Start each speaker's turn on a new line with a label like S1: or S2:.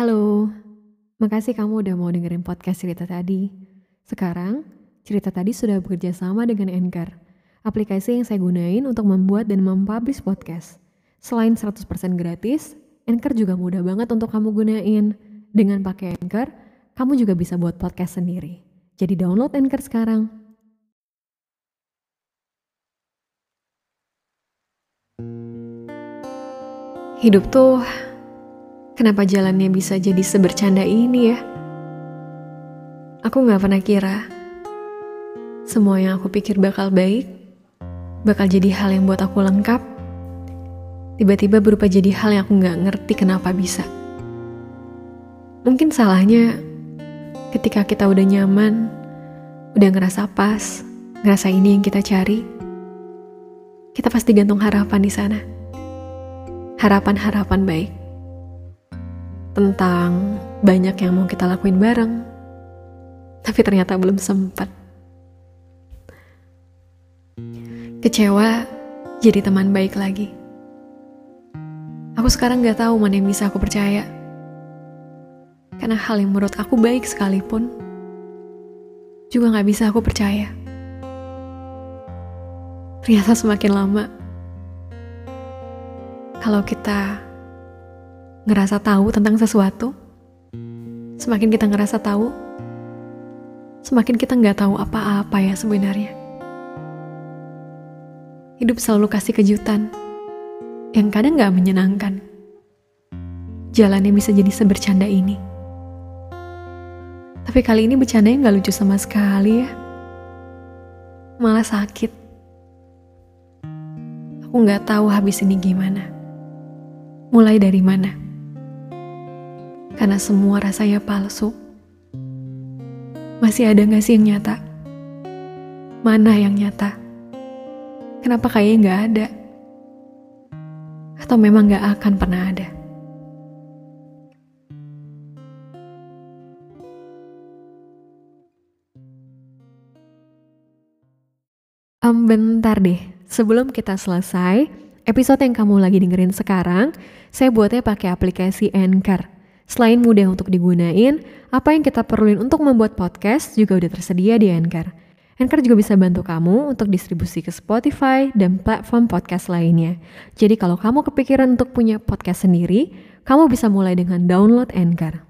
S1: Halo, makasih kamu udah mau dengerin podcast cerita tadi. Sekarang, cerita tadi sudah bekerja sama dengan Anchor, aplikasi yang saya gunain untuk membuat dan mempublish podcast. Selain 100% gratis, Anchor juga mudah banget untuk kamu gunain. Dengan pakai Anchor, kamu juga bisa buat podcast sendiri. Jadi download Anchor sekarang. Hidup tuh kenapa jalannya bisa jadi sebercanda ini ya? Aku gak pernah kira semua yang aku pikir bakal baik, bakal jadi hal yang buat aku lengkap, tiba-tiba berupa jadi hal yang aku gak ngerti kenapa bisa. Mungkin salahnya ketika kita udah nyaman, udah ngerasa pas, ngerasa ini yang kita cari, kita pasti gantung harapan di sana harapan-harapan baik tentang banyak yang mau kita lakuin bareng, tapi ternyata belum sempat. Kecewa jadi teman baik lagi. Aku sekarang gak tahu mana yang bisa aku percaya. Karena hal yang menurut aku baik sekalipun, juga gak bisa aku percaya. Ternyata semakin lama, kalau kita ngerasa tahu tentang sesuatu, semakin kita ngerasa tahu, semakin kita nggak tahu apa-apa ya sebenarnya. Hidup selalu kasih kejutan yang kadang nggak menyenangkan. Jalannya bisa jadi sebercanda ini. Tapi kali ini bercandanya nggak lucu sama sekali ya. Malah sakit. Aku nggak tahu habis ini gimana. Mulai dari mana? Karena semua rasanya palsu. Masih ada gak sih yang nyata? Mana yang nyata? Kenapa kayaknya gak ada? Atau memang gak akan pernah ada? Um, bentar deh, sebelum kita selesai, Episode yang kamu lagi dengerin sekarang, saya buatnya pakai aplikasi Anchor. Selain mudah untuk digunain, apa yang kita perluin untuk membuat podcast juga udah tersedia di Anchor. Anchor juga bisa bantu kamu untuk distribusi ke Spotify dan platform podcast lainnya. Jadi kalau kamu kepikiran untuk punya podcast sendiri, kamu bisa mulai dengan download Anchor.